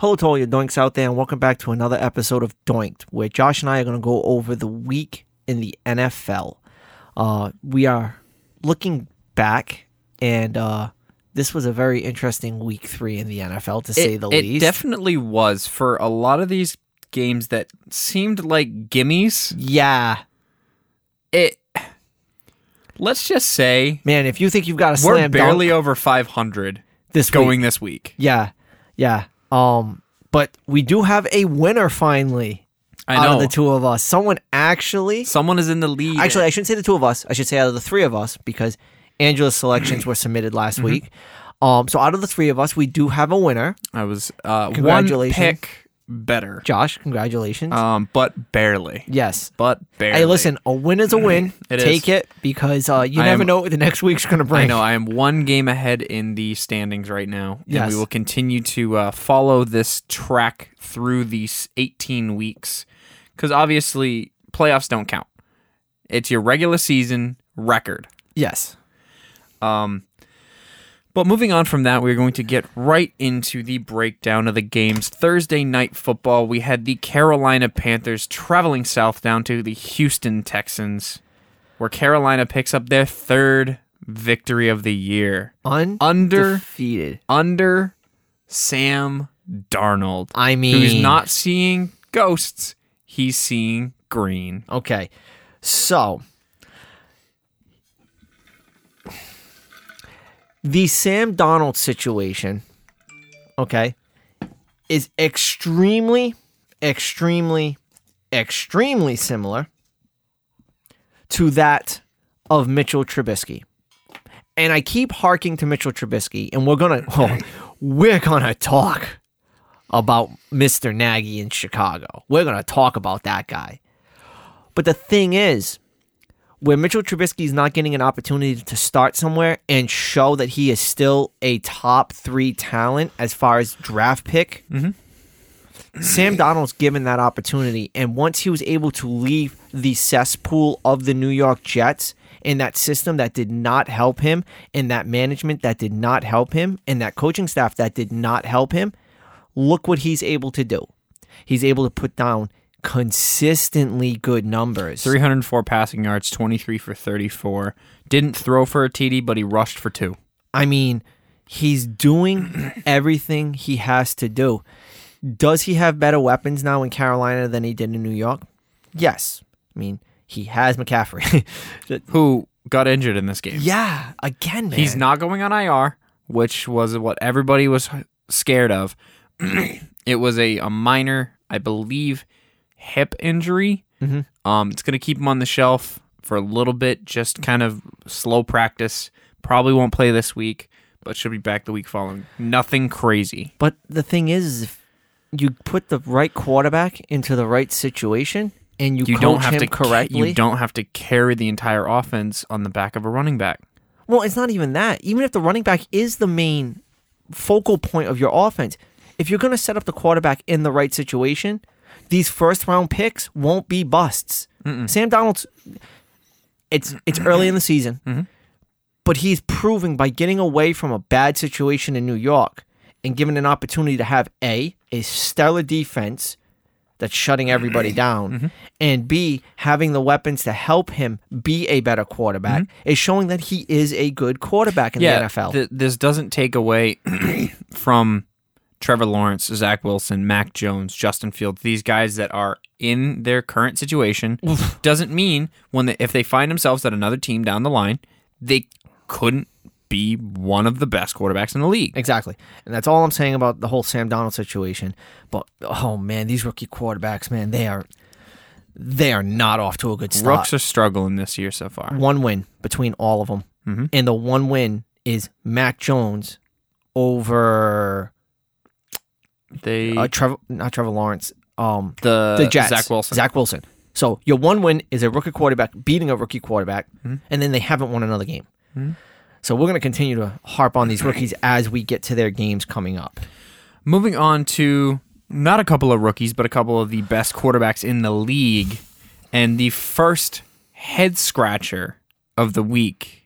Hello to all your doinks out there, and welcome back to another episode of Doinked, where Josh and I are going to go over the week in the NFL. Uh, we are looking back, and uh, this was a very interesting week three in the NFL, to say it, the it least. It definitely was for a lot of these games that seemed like gimmies. yeah, It. Let's just say man. If you think you've got a we're barely dunk over 500 this going week, this week. yeah, yeah. Um, but we do have a winner finally. I out know. of the two of us, someone actually Someone is in the lead. Actually, I shouldn't say the two of us. I should say out of the three of us because Angela's selections were submitted last Mm-hmm. week. Um, so out of the three of us, we do have a winner. I was uh, one Congratulations. pick better, Josh, congratulations. um, but barely. yes. But barely. Hey, listen, a win is a win. It is. Take it because uh, you I never am- know what the next week's going to bring. I know I am one game ahead in the standings right now, and Yes. we will continue to uh, follow this track through these 18 weeks because obviously playoffs don't count. It's your regular season record. Yes. Um, but moving on from that, we're going to get right into the breakdown of the games. Thursday night football, we had the Carolina Panthers traveling south down to the Houston Texans, where Carolina picks up their third victory of the year under Undefeated. under Sam Darnold, I mean, who's not seeing ghosts, he's seeing green. Okay. So the Sam Darnold situation, okay, is extremely, extremely, extremely similar to that of Mitchell Trubisky. And I keep harking to Mitchell Trubisky, and we're gonna oh, we're gonna talk about Mr. Nagy in Chicago. We're gonna talk about that guy. But the thing is, where Mitchell Trubisky is not getting an opportunity to start somewhere and show that he is still a top three talent as far as draft pick, mm-hmm. Sam Darnold's given that opportunity. And once he was able to leave the cesspool of the New York Jets in that system that did not help him, in that management that did not help him, in that coaching staff that did not help him, look what he's able to do. He's able to put down consistently good numbers. 304 passing yards, 23 for 34. Didn't throw for a TD, but he rushed for two. I mean, he's doing everything he has to do. Does he have better weapons now in Carolina than he did in New York? Yes. I mean, he has McCaffrey. who got injured in this game. yeah, again, man. He's not going on IR, which was what everybody was scared of. it was a, a minor, I believe, hip injury. Mhm. Um, it's going to keep him on the shelf for a little bit, just kind of slow practice. Probably won't play this week, but should be back the week following. Nothing crazy. But the thing is, if you put the right quarterback into the right situation and you, You don't have to correctly. You don't have to carry the entire offense on the back of a running back. Well, it's not even that. Even if the running back is the main focal point of your offense, if you're going to set up the quarterback in the right situation, these first round picks won't be busts. Sam Darnold's it's it's early in the season, Mm-hmm. but he's proving by getting away from a bad situation in New York and given an opportunity to have a a stellar defense that's shutting everybody down, Mm-hmm. and B, having the weapons to help him be a better quarterback, is showing that he is a good quarterback in the NFL. th- this doesn't take away from Trevor Lawrence, Zach Wilson, Mac Jones, Justin Fields, these guys that are in their current situation. doesn't mean when they, if they find themselves at another team down the line, they couldn't be one of the best quarterbacks in the league. Exactly. And that's all I'm saying about the whole Sam Darnold situation. But oh man, these rookie quarterbacks, man, they are they are not off to a good start. Rooks are struggling this year so far. one win between all of them. Mhm. And the one win is Mac Jones over They uh, Trevor not Trevor Lawrence. Um the, the Jets. Zach Wilson. Zach Wilson. So your one win is a rookie quarterback beating a rookie quarterback, Mm-hmm. and then they haven't won another game. So we're going to continue to harp on these rookies as we get to their games coming up. Moving on to not a couple of rookies, but a couple of the best quarterbacks in the league. And the first head scratcher of the week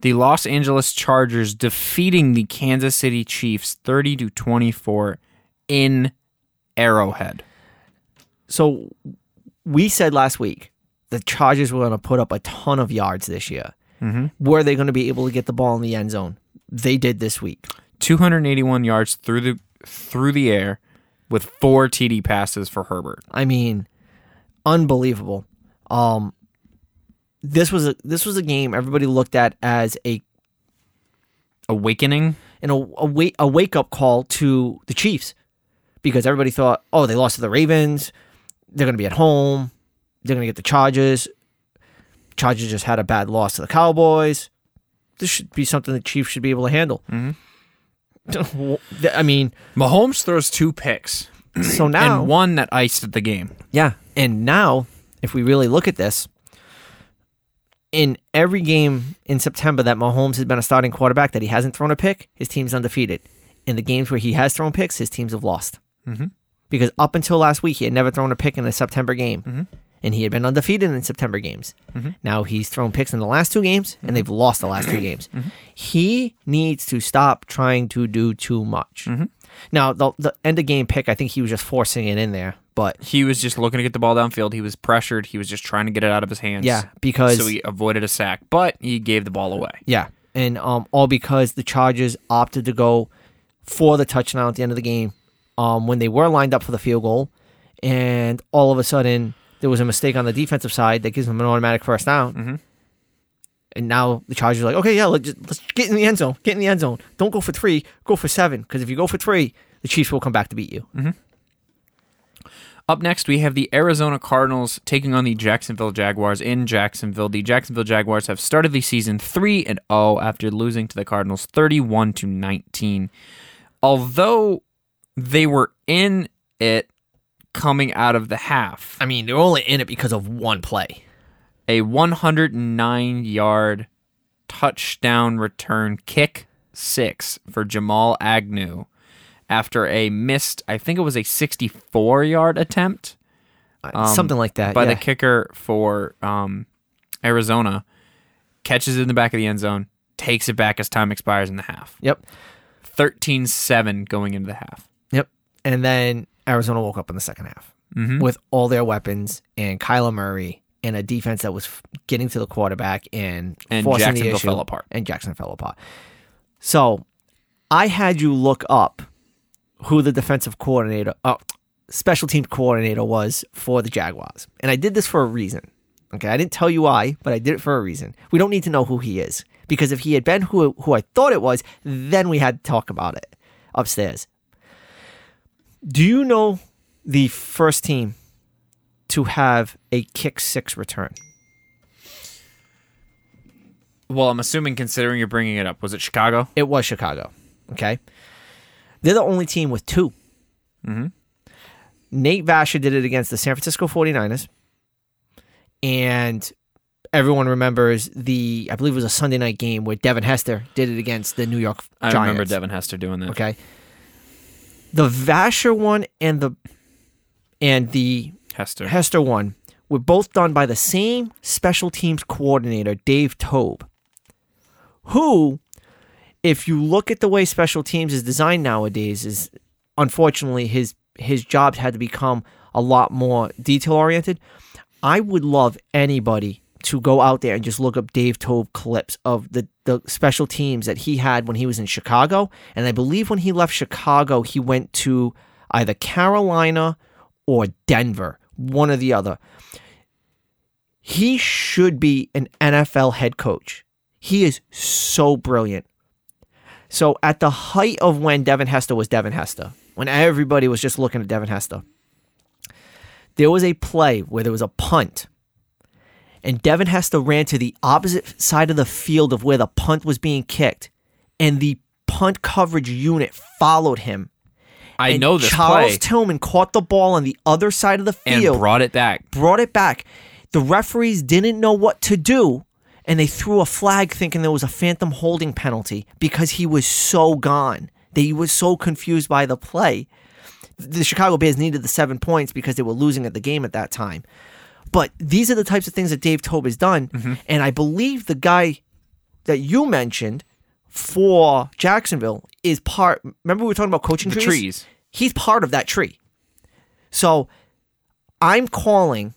the Los Angeles Chargers defeating the Kansas City Chiefs 30 to 24 in Arrowhead. So we said last week the Chargers were going to put up a ton of yards this year. Mm-hmm. Were they going to be able to get the ball in the end zone? They did this week. 281 yards through the through the air with four TD passes for Herbert. I mean, unbelievable. Um, this was a this was a game everybody looked at as a Awakening. and a, a wake a wake up call to the Chiefs because everybody thought, oh, they lost to the Ravens, they're going to be at home, they're going to get the Chargers. Chargers just had a bad loss to the Cowboys. This should be something the Chiefs should be able to handle. Mm-hmm. I mean, Mahomes throws two picks so now and one that iced the game. Yeah. And now, if we really look at this, in every game in September that Mahomes has been a starting quarterback that he hasn't thrown a pick, his team's undefeated. In the games where he has thrown picks, his teams have lost. Mhm. Because up until last week, he had never thrown a pick in a September game. Mm-hmm. And he had been undefeated in September games. Mm-hmm. Now he's thrown picks in the last two games, and they've lost the last two games. Mm-hmm. He needs to stop trying to do too much. Now, the, the end of game pick, I think he was just forcing it in there. But He was just looking to get the ball downfield. He was pressured. He was just trying to get it out of his hands. yeah, because So he avoided a sack, but he gave the ball away. Yeah, and um, all because the Chargers opted to go for the touchdown at the end of the game, um, when they were lined up for the field goal, and all of a sudden there was a mistake on the defensive side that gives them an automatic first down. Mm-hmm. And now the Chargers are like, okay, yeah, let's, just, let's get in the end zone. Get in the end zone. Don't go for three. Go for seven. Because if you go for three, the Chiefs will come back to beat you. Up next, we have the Arizona Cardinals taking on the Jacksonville Jaguars in Jacksonville. The Jacksonville Jaguars have started the season 3 and 0 after losing to the Cardinals 31 to 19. Although they were in it coming out of the half, I mean, they're only in it because of one play. A 109 yard touchdown return kick 6 for Jamal Agnew after a missed, I think it was a 64 yard attempt. Uh, Something like that. by yeah. the kicker for um, Arizona, catches it in the back of the end zone, takes it back as time expires in the half. Yep. 13 7 going into the half. Yep. And then Arizona woke up in the second half Mhm. with all their weapons and Kyler Murray and a defense that was f- getting to the quarterback and, And forcing the Jacksonville issue. fell apart. And Jackson fell apart. So I had you look up who the defensive coordinator, uh, special teams coordinator was for the Jaguars. And I did this for a reason. Okay. I didn't tell you why, but I did it for a reason. We don't need to know who he is because if he had been who, who I thought it was, then we had to talk about it upstairs. Do you know the first team to have a kick six return? Well, I'm assuming, considering you're bringing it up, was it Chicago? It was Chicago. Okay. They're the only team with 2 Mhm. Nate Vasher did it against the San Francisco 49ers. And everyone remembers the, I believe it was a Sunday night game where Devin Hester did it against the New York Giants. I remember Devin Hester doing that. Okay. The Vasher one and the and the Hester. Hester one were both done by the same special teams coordinator, Dave Toub, who, if you look at the way special teams is designed nowadays, is unfortunately his his job had to become a lot more detail oriented. I would love anybody to go out there and just look up Dave Toub clips of the, the special teams that he had when he was in Chicago. And I believe when he left Chicago, he went to either Carolina or Denver, one or the other. He should be an NFL head coach. He is so brilliant. So at the height of when Devin Hester was Devin Hester, when everybody was just looking at Devin Hester, there was a play where there was a punt, and Devin Hester ran to the opposite side of the field of where the punt was being kicked, and the punt coverage unit followed him. I And know this Charles play Tillman caught the ball on the other side of the and field brought it back. brought it back. The referees didn't know what to do, and they threw a flag thinking there was a phantom holding penalty because he was so gone. They was so confused by the play. The Chicago Bears needed the seven points because they were losing at the game at that time. But these are the types of things that Dave Toub has done, Mm-hmm. and I believe the guy that you mentioned for Jacksonville is part. Remember we were talking about coaching The trees? trees. He's part of that tree. So I'm calling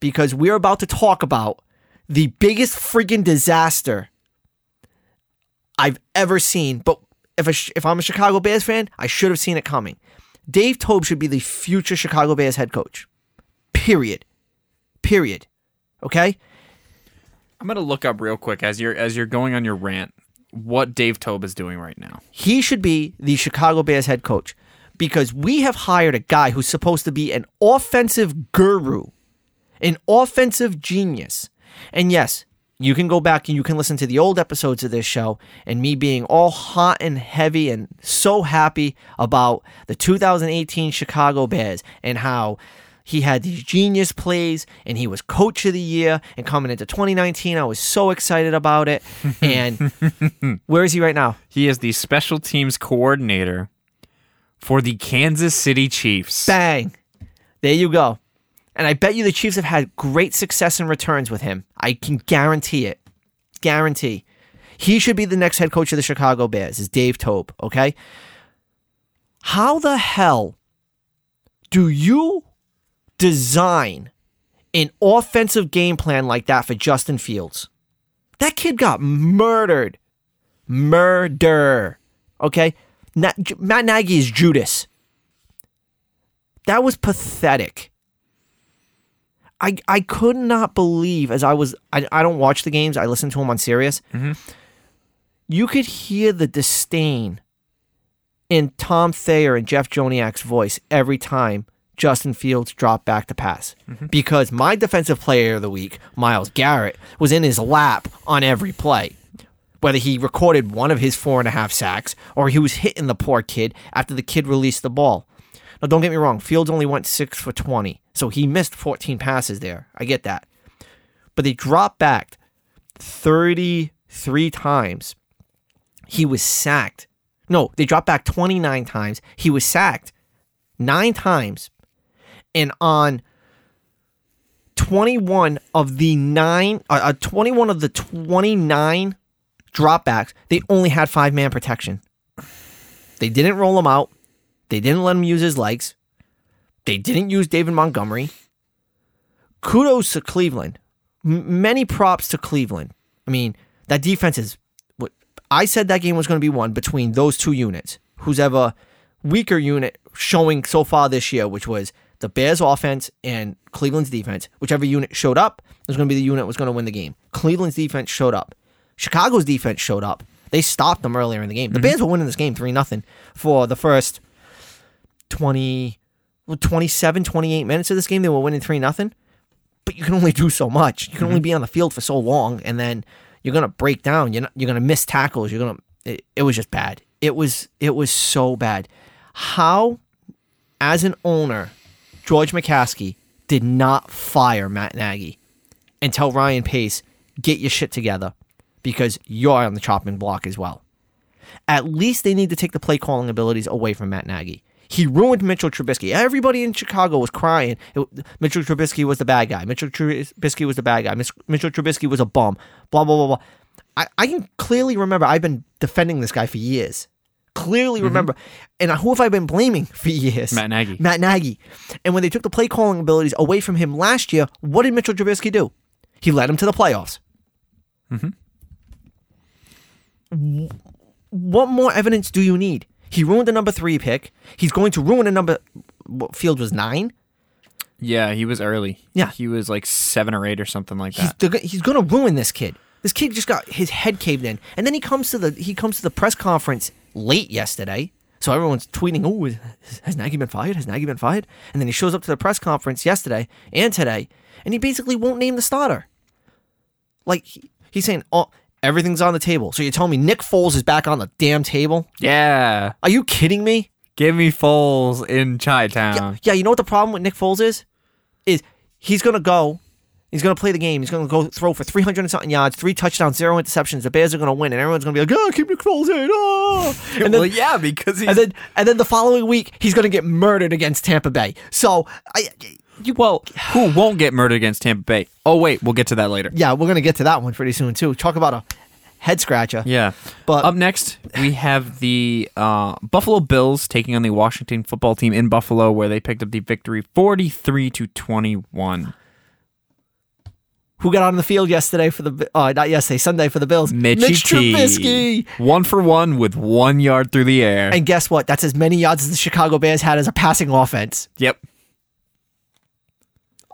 because we're about to talk about the biggest friggin' disaster I've ever seen. But if a, if I'm a Chicago Bears fan, I should have seen it coming. Dave Toub should be the future Chicago Bears head coach. Period. Period. Okay? I'm gonna look up real quick as you're as you're going on your rant what Dave Toub is doing right now. He should be the Chicago Bears head coach because we have hired a guy who's supposed to be an offensive guru, an offensive genius. And yes, you can go back and you can listen to the old episodes of this show and me being all hot and heavy and so happy about the 2018 Chicago Bears and how he had these genius plays and he was coach of the year and coming into 2019 I was so excited about it and where is he right now? He is the special teams coordinator for the Kansas City Chiefs. Bang. There you go. And I bet you the Chiefs have had great success in returns with him. I can guarantee it. Guarantee. He should be the next head coach of the Chicago Bears, is Dave Toub, okay? How the hell do you design an offensive game plan like that for Justin Fields? That kid got murdered. Murder. Okay? Na- Matt Nagy is Judas. That was pathetic. I I could not believe as I was I, I don't watch the games, I listen to them on Sirius. Mm-hmm. You could hear the disdain in Tom Thayer and Jeff Joniak's voice every time Justin Fields dropped back to pass. Mm-hmm. Because my defensive player of the week, Myles Garrett, was in his lap on every play. Whether he recorded one of his four and a half sacks or he was hitting the poor kid after the kid released the ball. Now, don't get me wrong, Fields only went six for 20, so he missed 14 passes there. I get that. But they dropped back 33 times. He was sacked. No, they dropped back 29 times. He was sacked nine times. And on 21 of the nine, uh, uh, 21 of the 29 dropbacks, they only had five man protection. They didn't roll him out. They didn't let him use his legs. They didn't use David Montgomery. Kudos to Cleveland. M- many props to Cleveland. I mean, that defense is what I said that game was going to be won between those two units. Who's ever weaker unit showing so far this year, which was the Bears offense and Cleveland's defense. Whichever unit showed up was going to be the unit that was going to win the game. Cleveland's defense showed up. Chicago's defense showed up. They stopped them earlier in the game. The mhm. Bears were winning this game 3 nothing for the first 20 27 28 minutes of this game they were winning 3 nothing. But you can only do so much. You can only mhm. be on the field for so long and then you're going to break down. You're not, you're going to miss tackles. You're going to it, it was just bad. It was it was so bad. How as an owner, George McCaskey did not fire Matt Nagy and tell Ryan Pace, get your shit together because you're on the chopping block as well. At least they need to take the play calling abilities away from Matt Nagy. He ruined Mitchell Trubisky. Everybody in Chicago was crying. It- Mitchell Trubisky was the bad guy. Mitchell Trubisky was the bad guy. Mitchell Trubisky was a bum. Blah, blah, blah, blah. I, I can clearly remember I've been defending this guy for years. Clearly mm-hmm. remember. And who have I been blaming for years? Matt Nagy. Matt Nagy. And when they took the play calling abilities away from him last year, what did Mitchell Trubisky do? He led him to the playoffs. Mm-hmm. W- What more evidence do you need? He ruined the number three pick. He's going to ruin a number. What, Field was nine. Yeah, he was early. Yeah. He was like seven or eight or something like He's that. the, he's going to ruin this kid. This kid just got his head caved in, and then he comes to the he comes to the press conference late yesterday. So everyone's tweeting, "Oh, has Nagy been fired? Has Nagy been fired?" And then he shows up to the press conference yesterday and today, and he basically won't name the starter. Like he's saying, "Oh, everything's on the table." So you're telling me Nick Foles is back on the damn table? yeah. Are you kidding me? Give me Foles in Chi Yeah, yeah, you know what the problem with Nick Foles is? Is he's gonna go, he's gonna play the game, he's gonna go throw for three hundred and something yards, three touchdowns, zero interceptions. The Bears are gonna win, and everyone's gonna be like, "Oh, keep Nick Foles in!" Oh. And then, well, yeah, because he's and then, and then the following week, he's gonna get murdered against Tampa Bay. So, I, you, well, who won't get murdered against Tampa Bay? Oh wait, we'll get to that later. yeah, we're gonna get to that one pretty soon too. Talk about a head scratcher. Yeah. But Up next, we have the uh, Buffalo Bills taking on the Washington football team in Buffalo, where they picked up the victory 43 to 21. Who got on the field yesterday for the uh, not yesterday Sunday for the Bills? Mitchie Mitch T. Trubisky. One for one with one yard through the air. And guess what? That's as many yards as the Chicago Bears had as a passing offense. yep.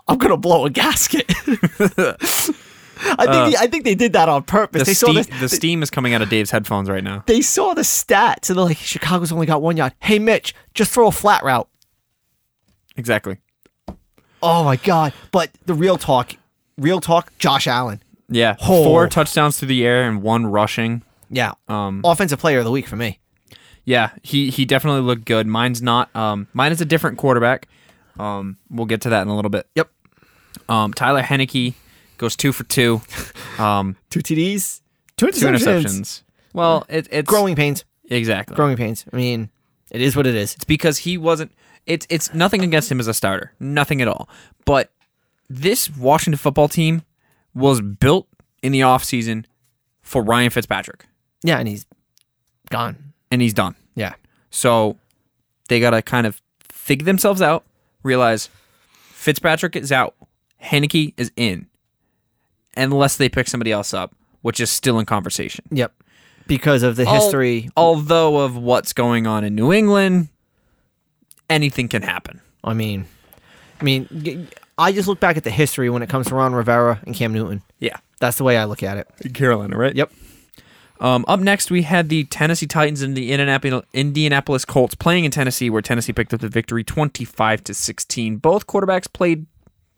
I'm gonna blow a gasket. I think I think they did that on purpose. Uh, The, they saw steam, this. the steam is coming out of Dave's headphones right now. they saw the stats and they're like, Chicago's only got one yard. Hey, Mitch, just throw a flat route. Exactly. Oh my god! But the real talk, real talk, Josh Allen. Yeah. Oh. Four touchdowns through the air and one rushing. Yeah, Um, offensive player of the week for me. Yeah, he he definitely looked good. Mine's not. Um, mine is a different quarterback. Um, we'll get to that in a little bit. Yep, Um, Taylor Heinicke goes two for two. Um, two TDs, two two interceptions. Well, it, it's Growing pains. exactly. Growing pains. I mean, it is what it is. It's because he wasn't. It's it's nothing against him as a starter, nothing at all. But this Washington football team was built in the offseason for Ryan Fitzpatrick, Yeah, and he's gone. and he's done. Yeah, So they got to kind of figure themselves out, realize Fitzpatrick is out, Heinicke is in, unless they pick somebody else up, which is still in conversation. yep. Because of the Al- history. Although of what's going on in New England, anything can happen. I mean, I mean, I just look back at the history when it comes to Ron Rivera and Cam Newton. Yeah. That's the way I look at it. Carolina, right? Yep. Um, up next, we had the Tennessee Titans and the Indianapolis, Indianapolis Colts playing in Tennessee, where Tennessee picked up the victory, twenty-five to sixteen. Both quarterbacks played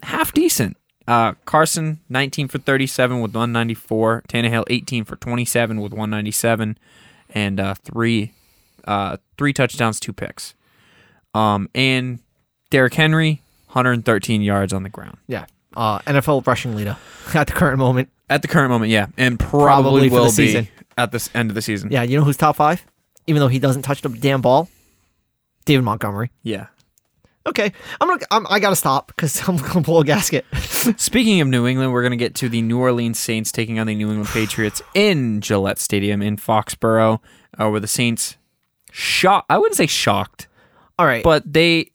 half decent. Uh, Carson, nineteen for thirty-seven with one ninety-four. Tannehill, eighteen for twenty-seven with one ninety-seven, and uh, three, uh, three touchdowns, two picks. Um, and Derrick Henry, hundred and thirteen yards on the ground Yeah. Uh, NFL rushing leader at the current moment. at the current moment. Yeah, and probably, Probably will be season. at this end of the season. Yeah, you know who's top five? Even though he doesn't touch the damn ball? David Montgomery. yeah. Okay, I'm gonna. I'm, I gotta stop because I'm gonna pull a gasket. Speaking of New England, we're going to get to the New Orleans Saints taking on the New England Patriots in Gillette Stadium in Foxborough, uh, where the Saints shocked. I wouldn't say shocked, All right, but they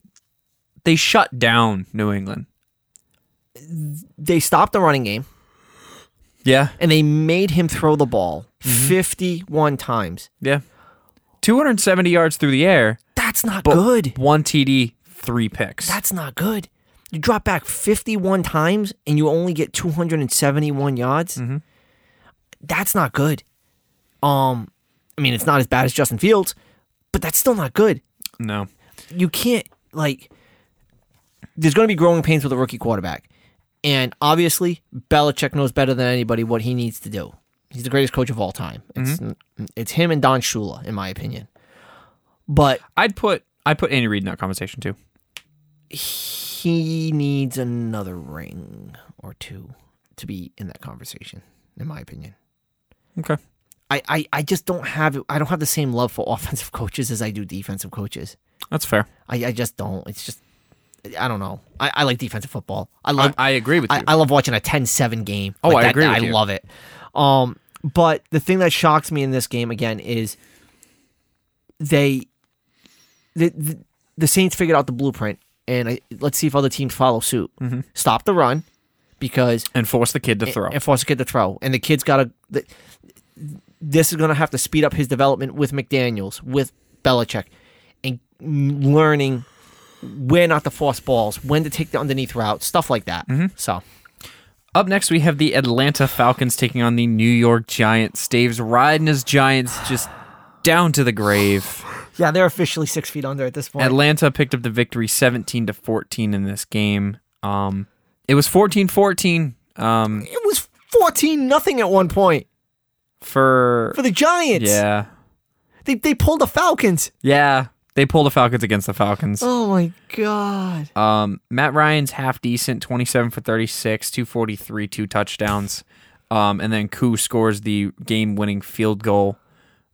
they shut down New England. they stopped the running game Yeah, and they made him throw the ball Mm-hmm. 51 times. yeah. 270 yards through the air, That's not good. one TD, three picks. That's not good. You drop back 51 times and you only get 271 yards. Mm-hmm. That's not good. Um, I mean, it's not as bad as Justin Fields, but that's still not good. no. You can't like. There's going to be growing pains with a rookie quarterback, and obviously Belichick knows better than anybody what he needs to do. He's the greatest coach of all time. It's mm-hmm. it's him and Don Shula, in my opinion. But I'd put I put Andy Reid in that conversation too. he needs another ring or two to be in that conversation, in my opinion. Okay. I, I, I just don't have I don't have the same love for offensive coaches as I do defensive coaches. That's fair. I, I just don't. It's just I don't know. I, I like defensive football. I I, love I agree with you. I, I love watching a 10-7 game. Oh, Like I that- agree with I you. love it. Um, but the thing that shocks me in this game again is they the the, the Saints figured out the blueprint, and I, let's see if other teams follow suit. Mm-hmm. Stop the run because and force the kid to throw. and force a kid to throw, and the kid's got to. This is going to have to speed up his development with McDaniels, with Belichick, and learning where not to force balls, when to take the underneath route, stuff like that. Mm-hmm. So Up next, we have the Atlanta Falcons taking on the New York Giants. Dave's riding his Giants just down to the grave. yeah, they're officially six feet under at this point. Atlanta picked up the victory 17 to 14 in this game. Um, it was 14 14 um, it was fourteen nothing at one point for. for the Giants. Yeah. they they pulled the Falcons. Yeah. They pull the Falcons against the Falcons. Oh my god. Um, Matt Ryan's half decent, 27 for 36, 243, two touchdowns. Um, and then Koo scores the game winning field goal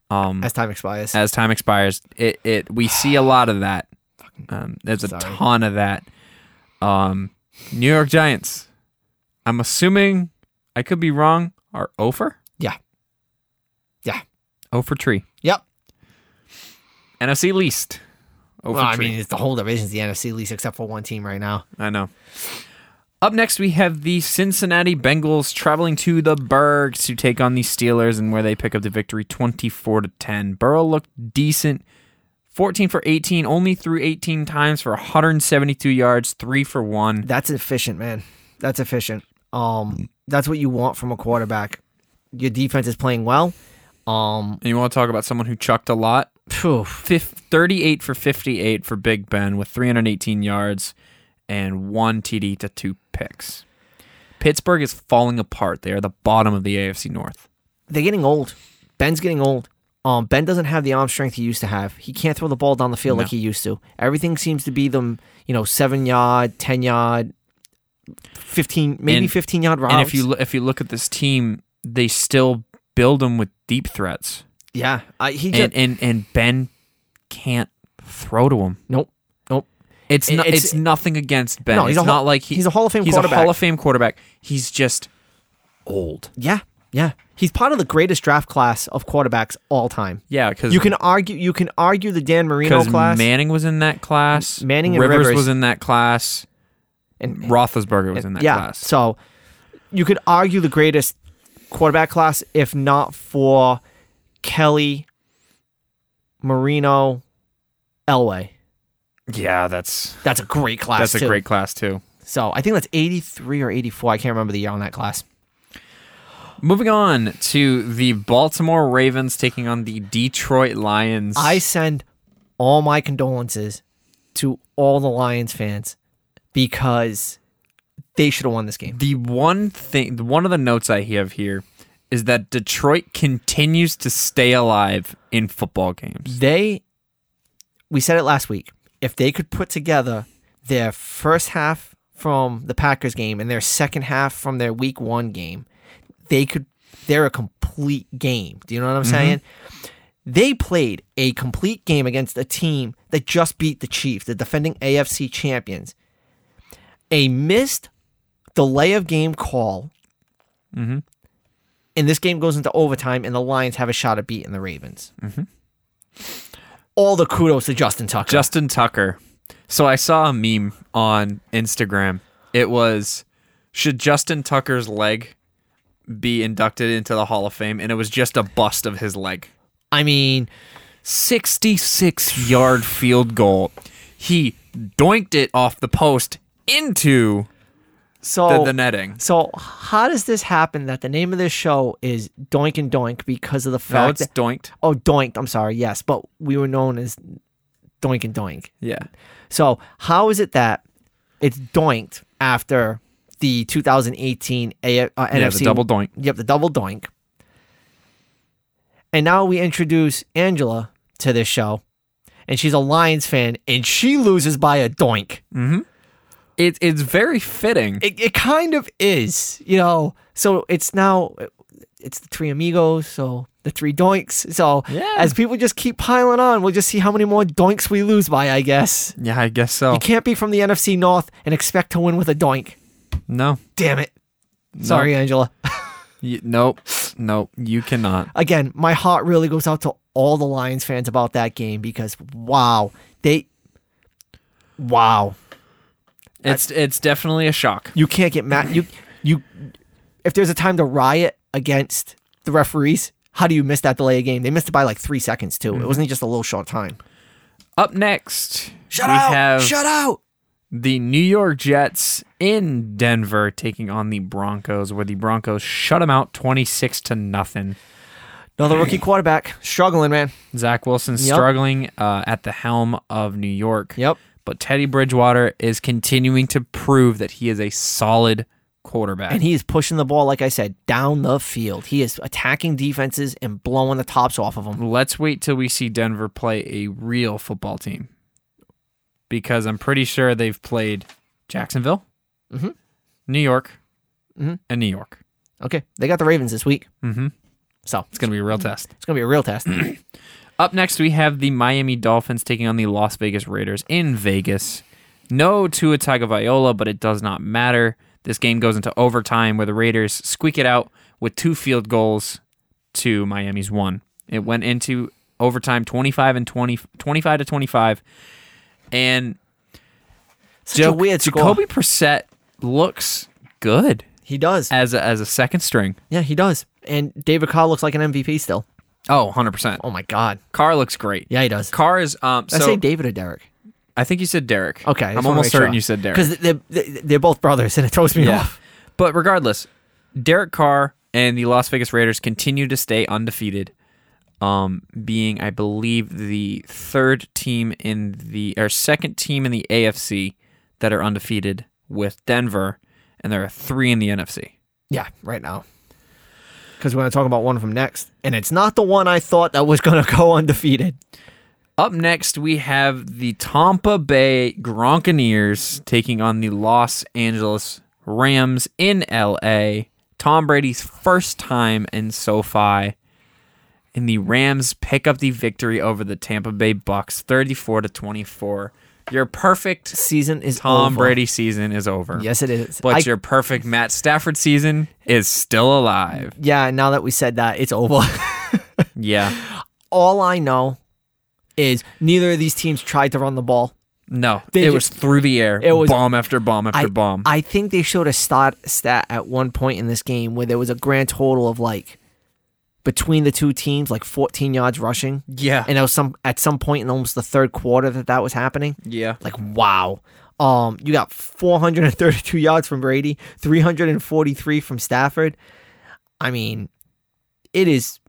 um, As time expires. as time expires. It it we see a lot of that. Um, there's a Sorry. ton of that. Um, New York Giants. I'm assuming I could be wrong. Are over? yeah. Yeah. for tree. NFC least. Oh Well, I mean, it's the whole division's the NFC least except for one team right now. I know. Up next, we have the Cincinnati Bengals traveling to the Bergs to take on the Steelers, and where they pick up the victory, twenty-four to ten. Burrow looked decent, fourteen for eighteen, only threw eighteen times for one hundred and seventy-two yards, three for one. That's efficient, man. That's efficient. Um, that's what you want from a quarterback. Your defense is playing well. Um, And you want to talk about someone who chucked a lot? Phew, Thirty-eight for fifty-eight for Big Ben with three hundred eighteen yards and one TD to two picks. Pittsburgh is falling apart. They are the bottom of the AFC North. they're getting old. Ben's getting old. Um, ben doesn't have the arm strength he used to have. He can't throw the ball down the field No. like he used to. Everything seems to be them, you know, seven yard, ten yard, fifteen, maybe And- fifteen yard routes. And if you if you look at this team, they still build them with deep threats, yeah, I, he just and and and Ben can't throw to him. nope, nope. It's It- not, it's- it's, nothing against Ben. No, he's it's a not like he- he's a Hall of Fame He's quarterback. a Hall of Fame quarterback. He's just old. Yeah, yeah. He's part of the greatest draft class of quarterbacks all time. Yeah, because You can argue. You can argue the Dan Marino class Manning was in that class. Manning and Rivers, Rivers. was in that class. and Roethlisberger was in that yeah. class. So you could argue the greatest quarterback class if not for Kelly, Marino, Elway. Yeah, that's That's a great class. that's a great class too. So I think that's eighty three or eighty four. I can't remember the year on that class. Moving on to the Baltimore Ravens taking on the Detroit Lions. I send all my condolences to all the Lions fans because they should have won this game. The one thing, one of the notes I have here is that Detroit continues to stay alive in football games. They, we said it last week. If they could put together their first half from the Packers game and their second half from their Week One game, they could. They're a complete game. Do you know what I'm saying? They played a complete game against a team that just beat the Chiefs, the defending AFC champions. A missed delay of game call. Mhm. And this game goes into overtime, and the Lions have a shot at beating the Ravens. Mm-hmm. All the kudos to Justin Tucker. Justin Tucker. So I saw a meme on Instagram. It was should Justin Tucker's leg be inducted into the Hall of Fame and it was just a bust of his leg. I mean, 66 yard field goal. He doinked it off the post into so the, the netting. so how does this happen? That the name of this show is Doink and Doink because of the No, fact it's that doinked. oh Doinked. I'm sorry, yes, but we were known as Doink and Doink. Yeah. So how is it that it's Doinked after the 2018 A- uh, NFC Yeah, the double doink. Yep, the double Doink. And now we introduce Angela to this show, and she's a Lions fan, and she loses by a Doink. It, it's very fitting. it, it kind of is, you know. So it's now it's the three amigos, so the three doinks. So Yeah. as people just keep piling on, we'll just see how many more doinks we lose by, I guess. yeah, I guess so. You can't be from the NFC North and expect to win with a doink. No. Damn it. Sorry, Angela. You, nope. Nope. You cannot. Again, my heart really goes out to all the Lions fans about that game because wow, they wow. It's it's definitely a shock. You can't get mad. You you if there's a time to riot against the referees, how do you miss that delay of game? They missed it by like three seconds too. It wasn't just a little short time. Up next, Shut we out! have Shut out! the New York Jets in Denver taking on the Broncos, where the Broncos shut them out twenty six to nothing. Another rookie quarterback struggling, man. Zach Wilson Yep. struggling uh, at the helm of New York. Yep. But Teddy Bridgewater is continuing to prove that he is a solid quarterback. And he is pushing the ball, like I said, down the field. He is attacking defenses and blowing the tops off of them. Let's wait till we see Denver play a real football team. Because I'm pretty sure they've played Jacksonville, Mhm. New York, Mhm. and New York. Okay, they got the Ravens this week, Mm-hmm. so It's going to be a real test. it's gonna be a real test. Up next, we have the Miami Dolphins taking on the Las Vegas Raiders in Vegas. No Tua Tagovailoa, but it does not matter. This game goes into overtime where the Raiders squeak it out with two field goals to Miami's one. It went into overtime 25 and 20 25 to 25 and Such a weird score. Jacoby Brissett looks good He does. as a, as a second string. Yeah, he does. And David Carr looks like an MVP still. Oh, 100%. Oh my God. Carr looks great. Yeah, he does. Carr is um Did I say David or Derek? I think you said Derek. Okay, I'm almost certain you said Derek. because they're, they're they're both brothers, and it throws me Yeah. off. But regardless, Derek Carr and the Las Vegas Raiders continue to stay undefeated, um, being, I believe, the third team in the or second team in the AFC that are undefeated with Denver, and there are three in the NFC. Yeah, right now. Because we're going to talk about one them next, and it's not the one I thought that was going to go undefeated. Up next, we have the Tampa Bay Gronkaneers taking on the Los Angeles Rams in LA. Tom Brady's first time in SoFi. And the Rams pick up the victory over the Tampa Bay Bucks 34 to 24. Your perfect Season is Tom over. Brady season is over. Yes, it is. But I- your perfect Matt Stafford season is still alive. yeah. Now that we said that, it's over. Yeah. All I know is neither of these teams tried to run the ball. No, They it ju- was through the air. it was- bomb after bomb after I, bomb. I think they showed a stat stat at one point in this game where there was a grand total of like between the two teams like 14 yards rushing, yeah. and it was some at some point in almost the third quarter that that was happening. yeah. Like wow. Um, you got 432 yards from Brady, 343 from Stafford. I mean, it is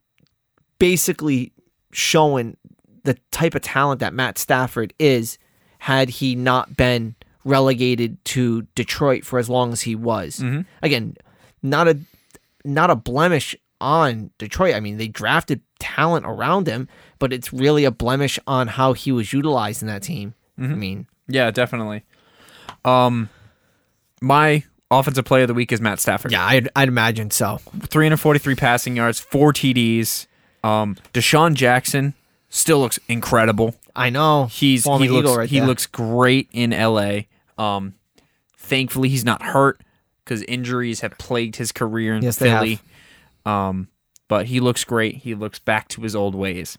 basically showing the type of talent that Matt Stafford is had he not been relegated to Detroit for as long as he was. Mhm. Again, not a not a blemish on Detroit. I mean, they drafted talent around him, but it's really a blemish on how he was utilized in that team. I mean, Yeah, definitely. Um, my offensive player of the week is Matt Stafford. yeah, I'd, I'd imagine so. 343 passing yards, four TDs. Um, DeSean Jackson still looks incredible. I know. He's Former he looks right he looks great in LA. Um, thankfully he's not hurt because injuries have plagued his career in Yes. Philly. Um, but he looks great. He looks back to his old ways.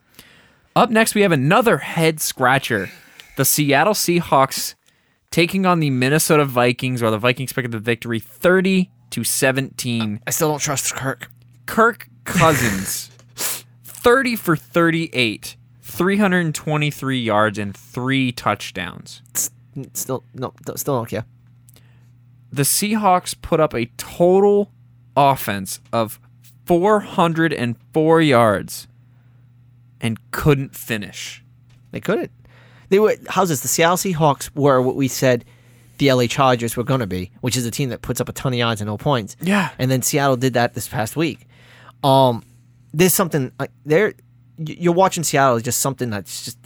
Up next, we have another head scratcher. The Seattle Seahawks taking on the Minnesota Vikings, while the Vikings pick up the victory 30 to 17. I still don't trust Kirk. Kirk Cousins, 30 for 38, 323 yards, and three touchdowns. Still no, still don't care. The Seahawks put up a total offense of 404 yards and couldn't finish. They couldn't. They were. How's this? The Seattle Seahawks were what we said the LA Chargers were going to be, which is a team that puts up a ton of yards and no points. Yeah. And then Seattle did that this past week. Um, there's something like there. You're watching Seattle is just something that's just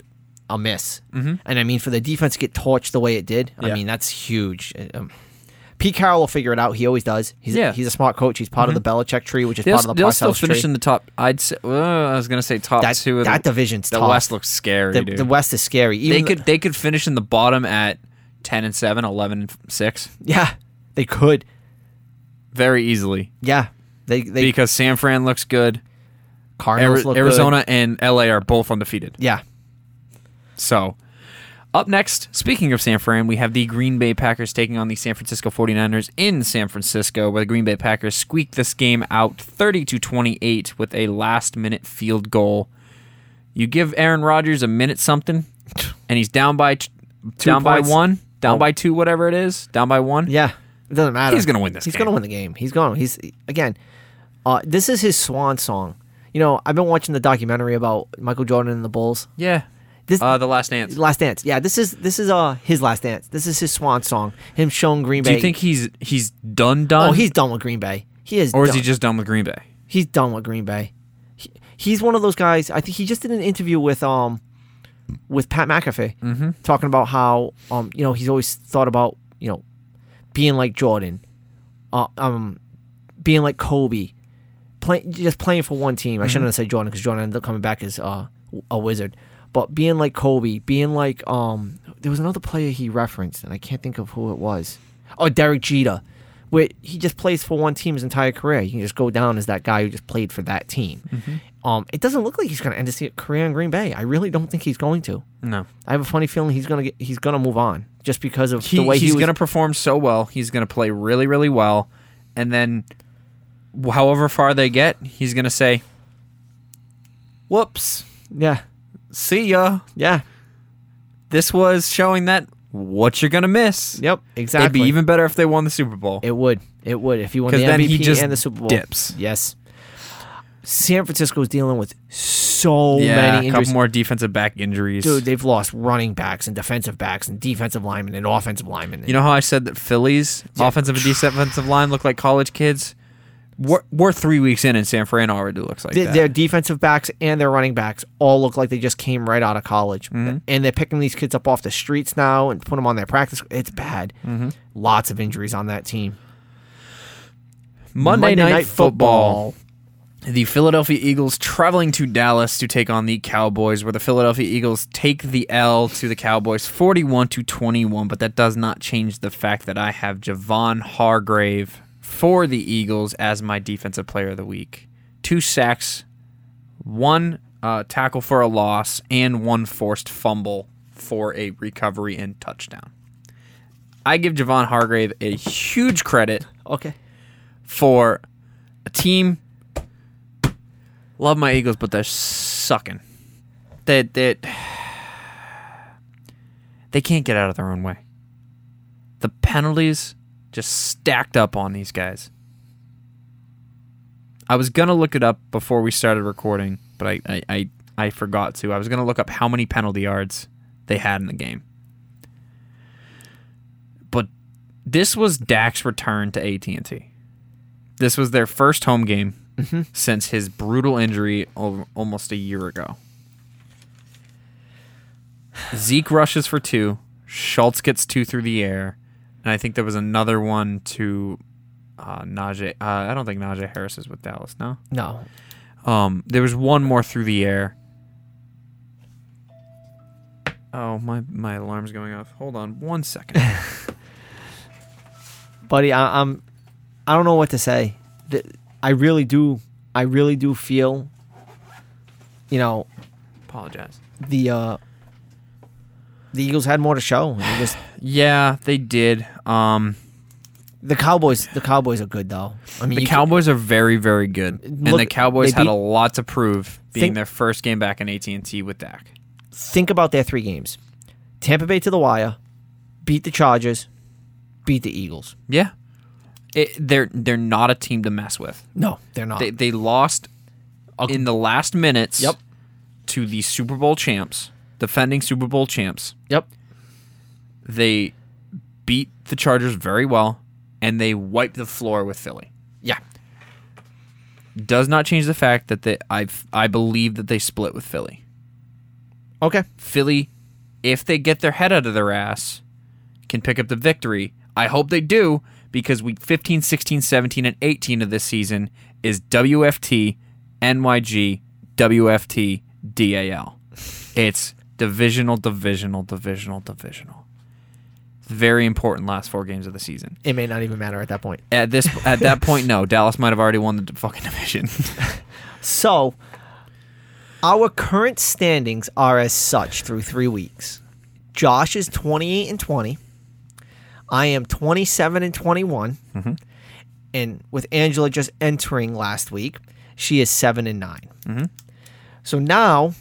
a miss. Mm-hmm. And I mean, for the defense to get torched the way it did, I mean that's huge. Um, Pete Carroll will figure it out. He always does. He's Yeah. he's a smart coach. He's part of the Belichick tree, which is They'll, part of the they'll still finish tree. in the top. I'd say. Uh, I was gonna say top that two. Of that the, division's the tough. West looks scary, the, dude. the West is scary. Even they the- could they could finish in the bottom at 10 and 7, 11 and 6 yeah, they could. very easily Yeah, they they because San Fran looks good. Cardinals Ari- look Arizona and LA are both undefeated. Yeah, So, up next, speaking of San Fran, we have the Green Bay Packers taking on the San Francisco 49ers in San Francisco, where the Green Bay Packers squeaked this game out 30 to 28 with a last minute field goal. You give Aaron Rodgers a minute something, and he's down by t- down points. by one, down Oh. by two, whatever it is, down by one. yeah. It doesn't matter. He's gonna win this He's game. gonna win the game. He's going. He's again. Uh, this is his swan song. You know, I've been watching the documentary about Michael Jordan and the Bulls. Yeah. This Uh, the Last Dance. Last Dance. Yeah, this is this is uh his last dance. This is his swan song. Him showing Green Bay. Do you think he's he's done done? Oh, he's done with Green Bay. He is. or is done. he just done with Green Bay? he's done with Green Bay. He, he's one of those guys. I think he just did an interview with um with Pat McAfee Mm-hmm. talking about how um you know he's always thought about you know being like Jordan, uh, um being like Kobe, play, just playing for one team. I shouldn't have said Jordan because Jordan ended up coming back as uh, a wizard. But being like Kobe, being like um, there was another player he referenced, and I can't think of who it was. Oh, Derek Jeter, where he just plays for one team his entire career. You can just go down as that guy who just played for that team. Mm-hmm. Um, it doesn't look like he's going to end his career in Green Bay. I really don't think he's going to. No. I have a funny feeling he's going to get he's going to move on just because of He, the way he's he going to perform so well. He's going to play really, really well. And then, however far they get, he's going to say, whoops, yeah, see ya. yeah, This was showing that what you're going to miss. yep, exactly. It'd be even better if they won the Super Bowl. It would. It would if you won the then MVP he just and the Super Bowl. dips. Yes. San Francisco's dealing with so yeah, many a injuries. couple more defensive back injuries. Dude, they've lost running backs and defensive backs and defensive linemen and offensive linemen. You know how I said that Phillies Yeah. offensive and defensive line look like college kids? We're, we're three weeks in, and San Fran already looks like Th- that. their defensive backs and their running backs all look like they just came right out of college, Mm-hmm. and they're picking these kids up off the streets now and put them on their practice. It's bad. Mm-hmm. Lots of injuries on that team. Monday, Night, football. The Philadelphia Eagles traveling to Dallas to take on the Cowboys, where the Philadelphia Eagles take the L to the Cowboys 41 to 21, but that does not change the fact that I have Javon Hargrave for the Eagles as my defensive player of the week. Two sacks, one uh, tackle for a loss, and one forced fumble for a recovery and touchdown. I give Javon Hargrave a huge credit Okay. for a team. Love my Eagles, but they're sucking. They they they can't get out of their own way. The penalties just stacked up on these guys. I was gonna look it up before we started recording, but I I, I, I forgot to. I was gonna look up how many penalty yards they had in the game. But this was Dak's return to AT&T. This was their first home game mm-hmm. since his brutal injury al- almost a year ago. Zeke rushes for two. Schultz gets two through the air, and I think there was another one to uh, Najee. Uh, I don't think Najee Harris is with Dallas. No, No. um, there was one more through the air. Oh my! My alarm's going off. Hold on one second. buddy I, i'm i don't know what to say i really do i really do feel you know Apologize. the uh the eagles had more to show just Yeah, they did. Um, the cowboys the cowboys are good though i mean the Cowboys are very, very good, and the Cowboys they had a lot to prove being Think- their first game back in AT and T with Dak. think about their three games tampa bay to the wire beat the chargers beat the eagles Yeah, it, they're they're not a team to mess with. no they're not They they lost in the last minutes. Yep. To the Super Bowl champs, defending Super Bowl champs. yep They beat the Chargers very well, and they wiped the floor with Philly. yeah Does not change the fact that they I I believe that they split with Philly. okay Philly, if they get their head out of their ass, can pick up the victory. I hope they do because week 15, 16, 17, and 18 of this season is WFT, NYG, WFT, DAL. It's divisional, divisional, divisional, divisional. Very important last four games of the season. it may not even matter at that point At this at that point, no, Dallas might have already won the fucking division. So, our current standings are as such through three weeks. Josh is 28 and 20. I am 27 and 21. Mm-hmm. And with Angela just entering last week, she is 7 and 9. Mm-hmm. So now,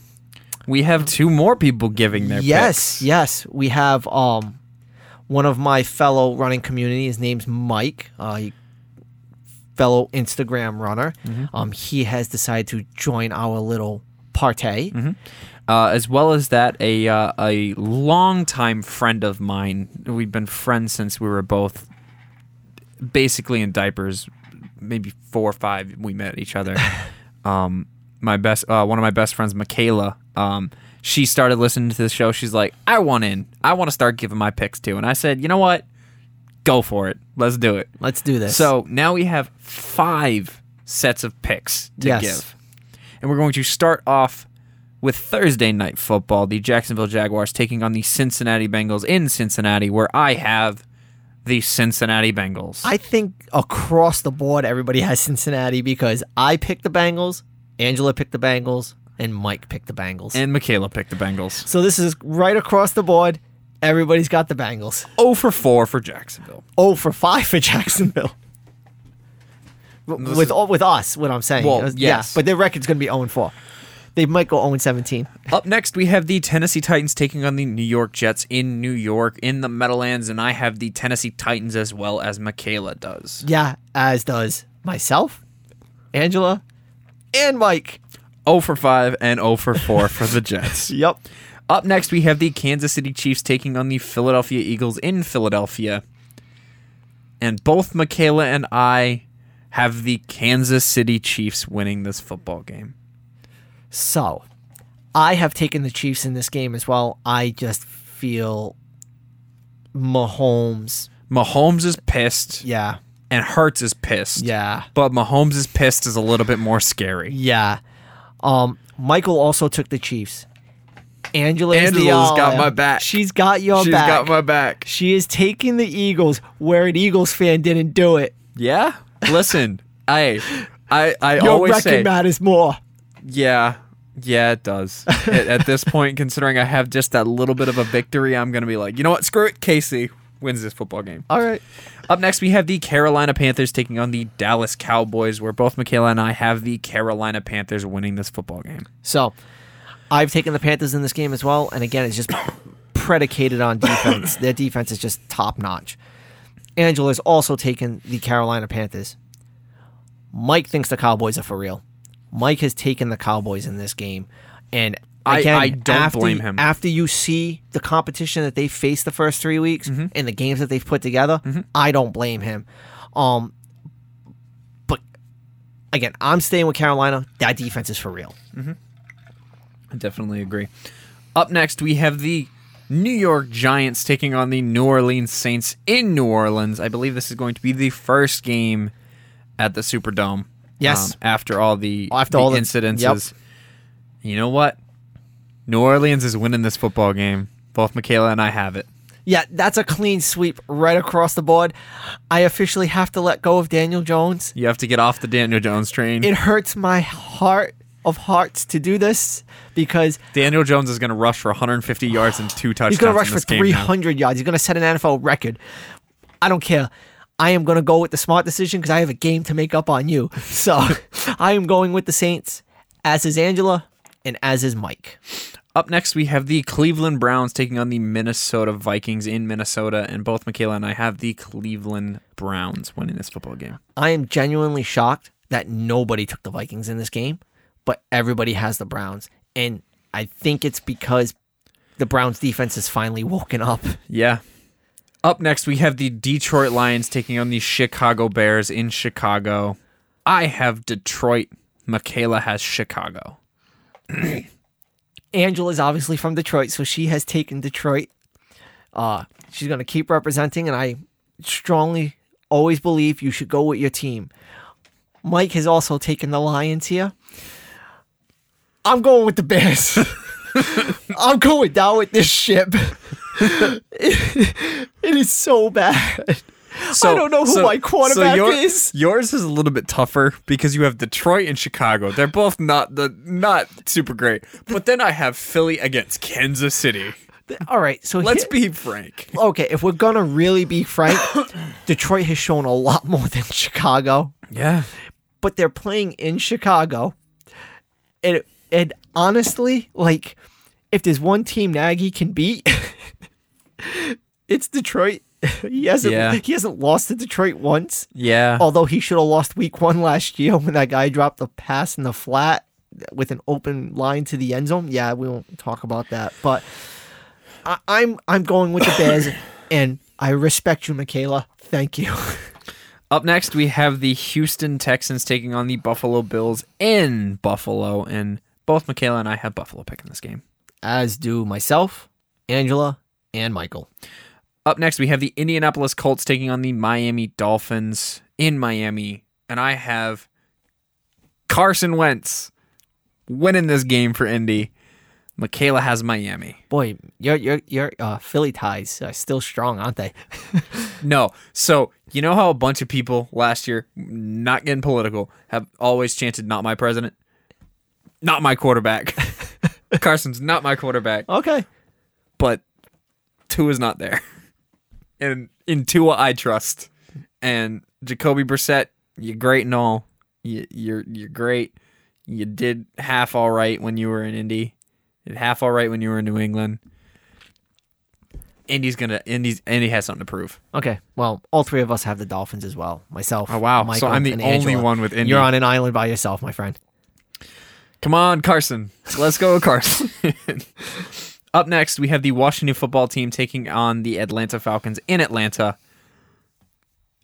we have two more people giving their yes, picks. yes, we have um one of my fellow running community. His name's Mike. Uh, he, fellow Instagram runner. Um, he has decided to join our little partay. Uh, as well as that, a uh, a longtime friend of mine. We've been friends since we were both basically in diapers. Maybe four or five. We met each other. um, my best, uh, one of my best friends, Michaela. Um, she started listening to the show. She's like, "I want in. I want to start giving my picks too." And I said, "You know what? Go for it. Let's do it." Let's do this. So now we have five sets of picks to Yes. give. And we're going to start off with Thursday night football. The Jacksonville Jaguars taking on the Cincinnati Bengals in Cincinnati, where I have the Cincinnati Bengals. I think across the board, everybody has Cincinnati because I picked the Bengals, Angela picked the Bengals, and Mike picked the Bengals. and Michaela picked the Bengals. so this is right across the board. Everybody's got the Bengals. 0 for 4 for Jacksonville. Oh for five for Jacksonville. With is- all with us, what I'm saying. Well, Uh, yes. Yeah, but their record's going to be 0 4. They might go 0 17. Up next, we have the Tennessee Titans taking on the New York Jets in New York in the Meadowlands, and I have the Tennessee Titans as well as Michaela does. Yeah, as does myself, Angela, and Mike. 0 for 5 and 0 for 4 for the Jets. Yep. Up next, we have the Kansas City Chiefs taking on the Philadelphia Eagles in Philadelphia. And both Michaela and I have the Kansas City Chiefs winning this football game. So, I have taken the Chiefs in this game as well. I just feel Mahomes. Mahomes is pissed Yeah. and Hurts is pissed. Yeah. But Mahomes is pissed is a little bit more scary. Yeah. Um, Michael also took the Chiefs. Angela is the Angela's got my back. She's got your She's back. got my back. she is taking the Eagles where an Eagles fan didn't do it. Yeah? Listen, I I I Your always record say matters more. Yeah. Yeah, it does. at, at this point, considering I have just that little bit of a victory, I'm going to be like, you know what? Screw it. KC wins this football game. All right. Up next, we have the Carolina Panthers taking on the Dallas Cowboys, where both Michaela and I have the Carolina Panthers winning this football game. So, I've taken the Panthers in this game as well, and again, it's just predicated on defense. Their defense is just top notch. Angela's also taken the Carolina Panthers. Mike thinks the Cowboys are for real. Mike has taken the Cowboys in this game, and I- again, I don't after, blame him. After you see the competition that they faced the first three weeks Mm-hmm. and the games that they've put together, I don't blame him. Um, but again, I'm staying with Carolina. That defense is for real. I definitely agree. Up next, we have the New York Giants taking on the New Orleans Saints in New Orleans. I believe this is going to be the first game at the Superdome. um, Yes. after all the, After the all the- incidences. You know what? New Orleans is winning this football game. Both Michaela and I have it. Yeah, that's a clean sweep right across the board. I officially have to let go of Daniel Jones. You have to get off the Daniel Jones train. It hurts my heart of hearts to do this because Daniel Jones is going to rush for 150 yards and two touchdowns. he's going to rush for this game now. 300 yards. He's going to set an NFL record. I don't care. I am going to go with the smart decision because I have a game to make up on you. So I am going with the Saints, as is Angela, and as is Mike. Up next, we have the Cleveland Browns taking on the Minnesota Vikings in Minnesota, and both Michaela and I have the Cleveland Browns winning this football game. I am genuinely shocked that nobody took the Vikings in this game, but everybody has the Browns. And I think it's because the Browns defense has finally woken up. Yeah. Up next, we have the Detroit Lions taking on the Chicago Bears in Chicago. I have Detroit. Michaela has Chicago. Angela's obviously from Detroit, so she has taken Detroit. Uh, she's going to keep representing, and I strongly always believe you should go with your team. Mike has also taken the Lions here. I'm going with the Bears. I'm going down with this ship. it is so bad. I don't know who my quarterback your- is. Yours is a little bit tougher because you have Detroit and Chicago. They're both not the not super great. But then I have Philly against Kansas City. All right, so Let's here- be frank. okay. If we're gonna really be frank, Detroit has shown a lot more than Chicago. Yeah. but they're playing in Chicago. And and honestly, like if there's one team Nagy can beat, it's Detroit. He hasn't Yeah. he hasn't lost to Detroit once. Yeah. Although he should have lost week one last year when that guy dropped the pass in the flat with an open line to the end zone. Yeah, we won't talk about that. But I, I'm I'm going with the Bears and I respect you, Michaela. Thank you. Up next, we have the Houston Texans taking on the Buffalo Bills in Buffalo, and both Michaela and I have Buffalo picking this game. As do myself, Angela, and Michael. Up next, we have the Indianapolis Colts taking on the Miami Dolphins in Miami, and I have Carson Wentz winning this game for Indy. Michaela has Miami. Boy, your your your uh, Philly ties are still strong, aren't they? No. So, you know how a bunch of people last year, not getting political, have always chanted, not my president? Not my quarterback. Carson's not my quarterback. Okay. But two is not there. And in Tua, I trust. And Jacoby Brissett, you're great and all. You, you're you're great. You did half all right when you were in Indy. You did half all right when you were in New England. Indy's gonna Indy's Indy has something to prove. Okay. Well, all three of us have the Dolphins as well. Myself. Oh wow! Michael, so I'm the only Angela. one with Indy. You're on an island by yourself, my friend. Come on, Carson. Let's go, Carson. Up next, we have the Washington football team taking on the Atlanta Falcons in Atlanta.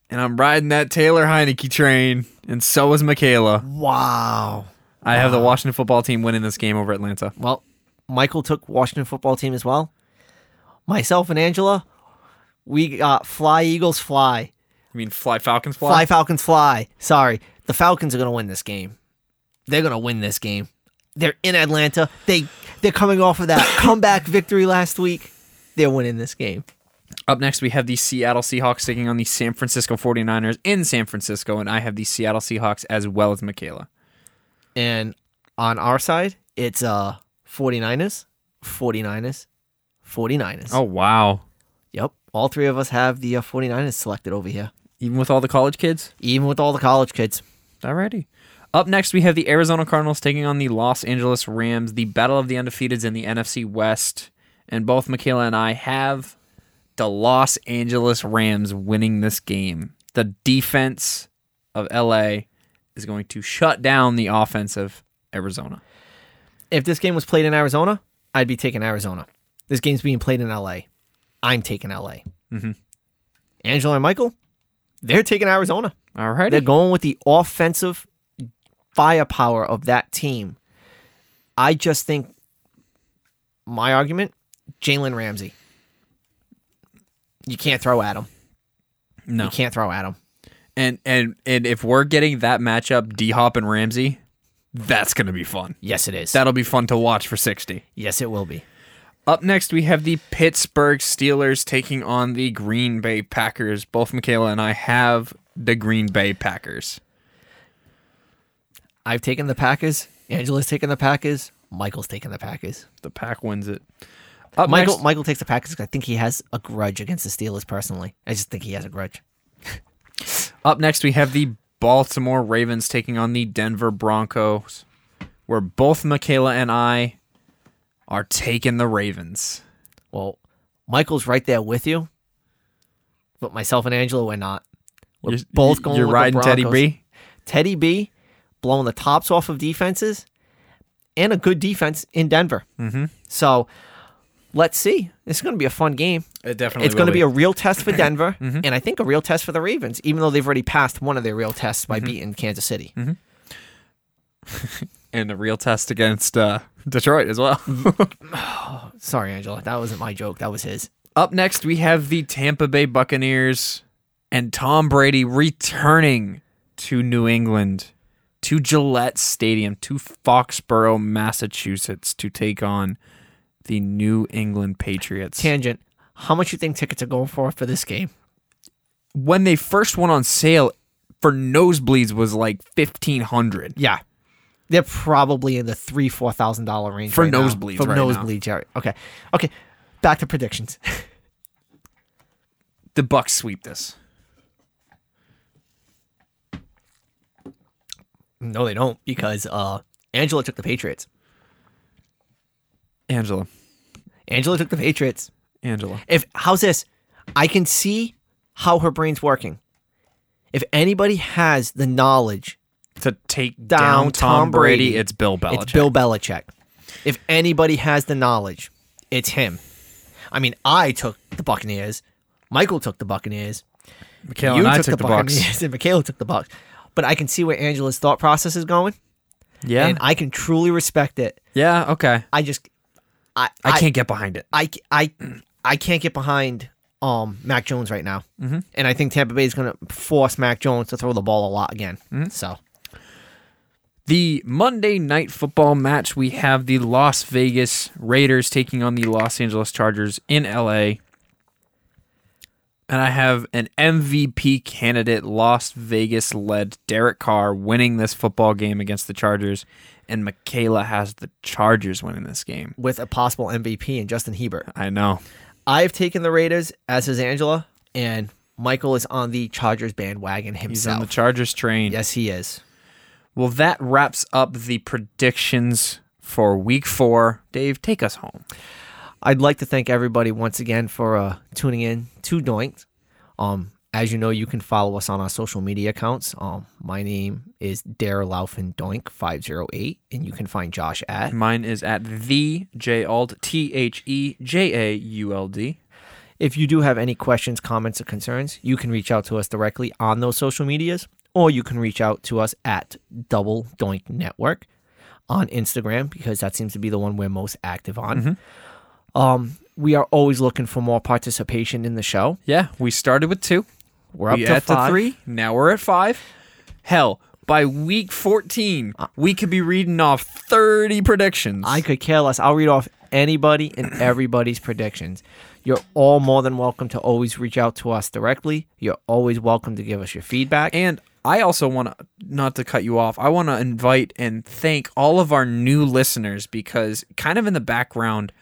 And I'm riding that Taylor Heinicke train, and so is Michaela. Wow. I have the Washington football team winning this game over Atlanta. Well, Michael took Washington football team as well. Myself and Angela, we got fly Eagles fly. You mean fly Falcons fly? Fly Falcons fly. Sorry. The Falcons are going to win this game. They're going to win this game. They're in Atlanta. They they're coming off of that comeback victory last week. They're winning this game. Up next, we have the Seattle Seahawks taking on the San Francisco 49ers in San Francisco, and I have the Seattle Seahawks as well as Michaela. And on our side, it's uh 49ers, 49ers, 49ers. Oh, wow. Yep. All three of us have the uh, 49ers selected over here, Even with all the college kids? even with all the college kids. Alrighty. Up next, we have the Arizona Cardinals taking on the Los Angeles Rams, the battle of the undefeateds in the NFC West. And both Michaela and I have the Los Angeles Rams winning this game. The defense of LA is going to shut down the offense of Arizona. If this game was played in Arizona, I'd be taking Arizona. This game's being played in LA. I'm taking LA. Mhm. Angela and Michael, they're taking Arizona. All right. They're going with the offensive firepower of that team. I just think my argument, Jalen Ramsey. You can't throw at him. no. You can't throw at him. And and and if we're getting that matchup, D Hop and Ramsey, that's gonna be fun. Yes, it is. That'll be fun to watch for 60. yes, it will be. Up next, we have the Pittsburgh Steelers taking on the Green Bay Packers. Both Michaela and I have the Green Bay Packers. I've taken the Packers. Angela's taken the Packers. Michael's taken the Packers. The Pack wins it. Up Michael next, Michael takes the Packers 'cause I think he has a grudge against the Steelers personally. I just think he has a grudge. up next, we have the Baltimore Ravens taking on the Denver Broncos, where both Michaela and I are taking the Ravens. Well, Michael's right there with you, but myself and Angela we're not. We're You're- both going. You're with riding the Teddy Broncos. B. Teddy B, blowing the tops off of defenses, and a good defense in Denver. Mm-hmm. So let's see. This is going to be a fun game. It definitely. It's going to be a real test for Denver, Mm-hmm. and I think a real test for the Ravens, even though they've already passed one of their real tests Mm-hmm. by beating Kansas City. and a real test against uh, Detroit as well. Sorry, Angela, that wasn't my joke. That was his. Up next, we have the Tampa Bay Buccaneers and Tom Brady returning to New England, to Gillette Stadium, to Foxborough, Massachusetts, to take on the New England Patriots. Tangent. How much you think tickets are going for for this game? when they first went on sale for nosebleeds was like fifteen hundred. Yeah. They're probably in the three, four thousand dollar range For right now. nosebleeds For right now. nosebleeds, yeah. Okay. Okay. Back to predictions. The Bucks sweep this. No, they don't, because uh Angela took the Patriots. Angela, Angela took the Patriots. Angela. If how's this? I can see how her brain's working. If anybody has the knowledge, To take Down down, Tom Tom Brady, Brady. it's Bill Belichick. it's Bill Belichick. If anybody has the knowledge, it's him. I mean, I took the Buccaneers. Michael took the Buccaneers. Michaela you took, took the, the Bucks. Buccaneers, and Michael took the Bucks. But I can see where Angela's thought process is going, Yeah, and I can truly respect it. yeah, okay. I just, I, I can't get behind it. I, I, I can't get behind um Mac Jones right now, mm-hmm. and I think Tampa Bay is going to force Mac Jones to throw the ball a lot again. Mm-hmm. So The Monday night football match, we have the Las Vegas Raiders taking on the Los Angeles Chargers in LA. And I have an MVP candidate, Las Vegas led Derek Carr, winning this football game against the Chargers. And Michaela has the Chargers winning this game. with a possible MVP and Justin Herbert. I know. I've taken the Raiders as is Angela, and Michael is on the Chargers bandwagon himself. He's on the Chargers train. yes, he is. Well, that wraps up the predictions for week four. Dave, take us home. I'd like to thank everybody once again for uh, tuning in to Doinked. Um, as you know, you can follow us on our social media accounts. Um, my name is Dare Laufin Doink five zero eight, and you can find Josh at. Mine is at the J Ald T H E J A U L D. If you do have any questions, comments, or concerns, you can reach out to us directly on those social medias, or you can reach out to us at Double Doink Network on Instagram because that seems to be the one we're most active on. Um, we are always looking for more participation in the show. Yeah, we started with two. We're up we to to three. Now we're at five. Hell, by week fourteen, we could be reading off thirty predictions. I could care less. I'll read off anybody and everybody's predictions. You're all more than welcome to always reach out to us directly. You're always welcome to give us your feedback. And I also want to, not to cut you off, I want to invite and thank all of our new listeners because, kind of in the background,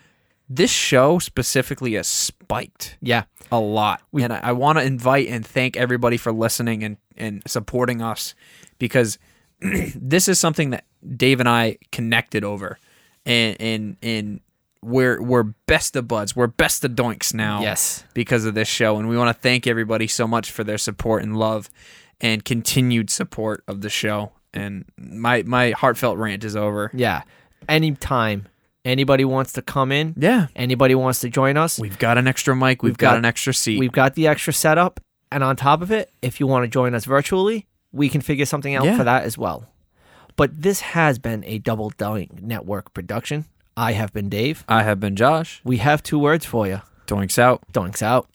this show specifically has spiked yeah, a lot. and I, I want to invite and thank everybody for listening and, and supporting us because this is something that Dave and I connected over. And, and, and, we're we're best of buds. We're best of doinks now yes. because of this show. And we want to thank everybody so much for their support and love and continued support of the show. And my my heartfelt rant is over. Yeah. Anytime anybody wants to come in, Yeah. anybody wants to join us, We've got an extra mic. We've, We've got, got- an extra seat. we've got the extra setup. And on top of it, if you want to join us virtually, we can figure something out Yeah. for that as well. But this has been a Double Doink Network production. I have been Dave. I have been Josh. We have two words for you. Doinks out. Doinks out.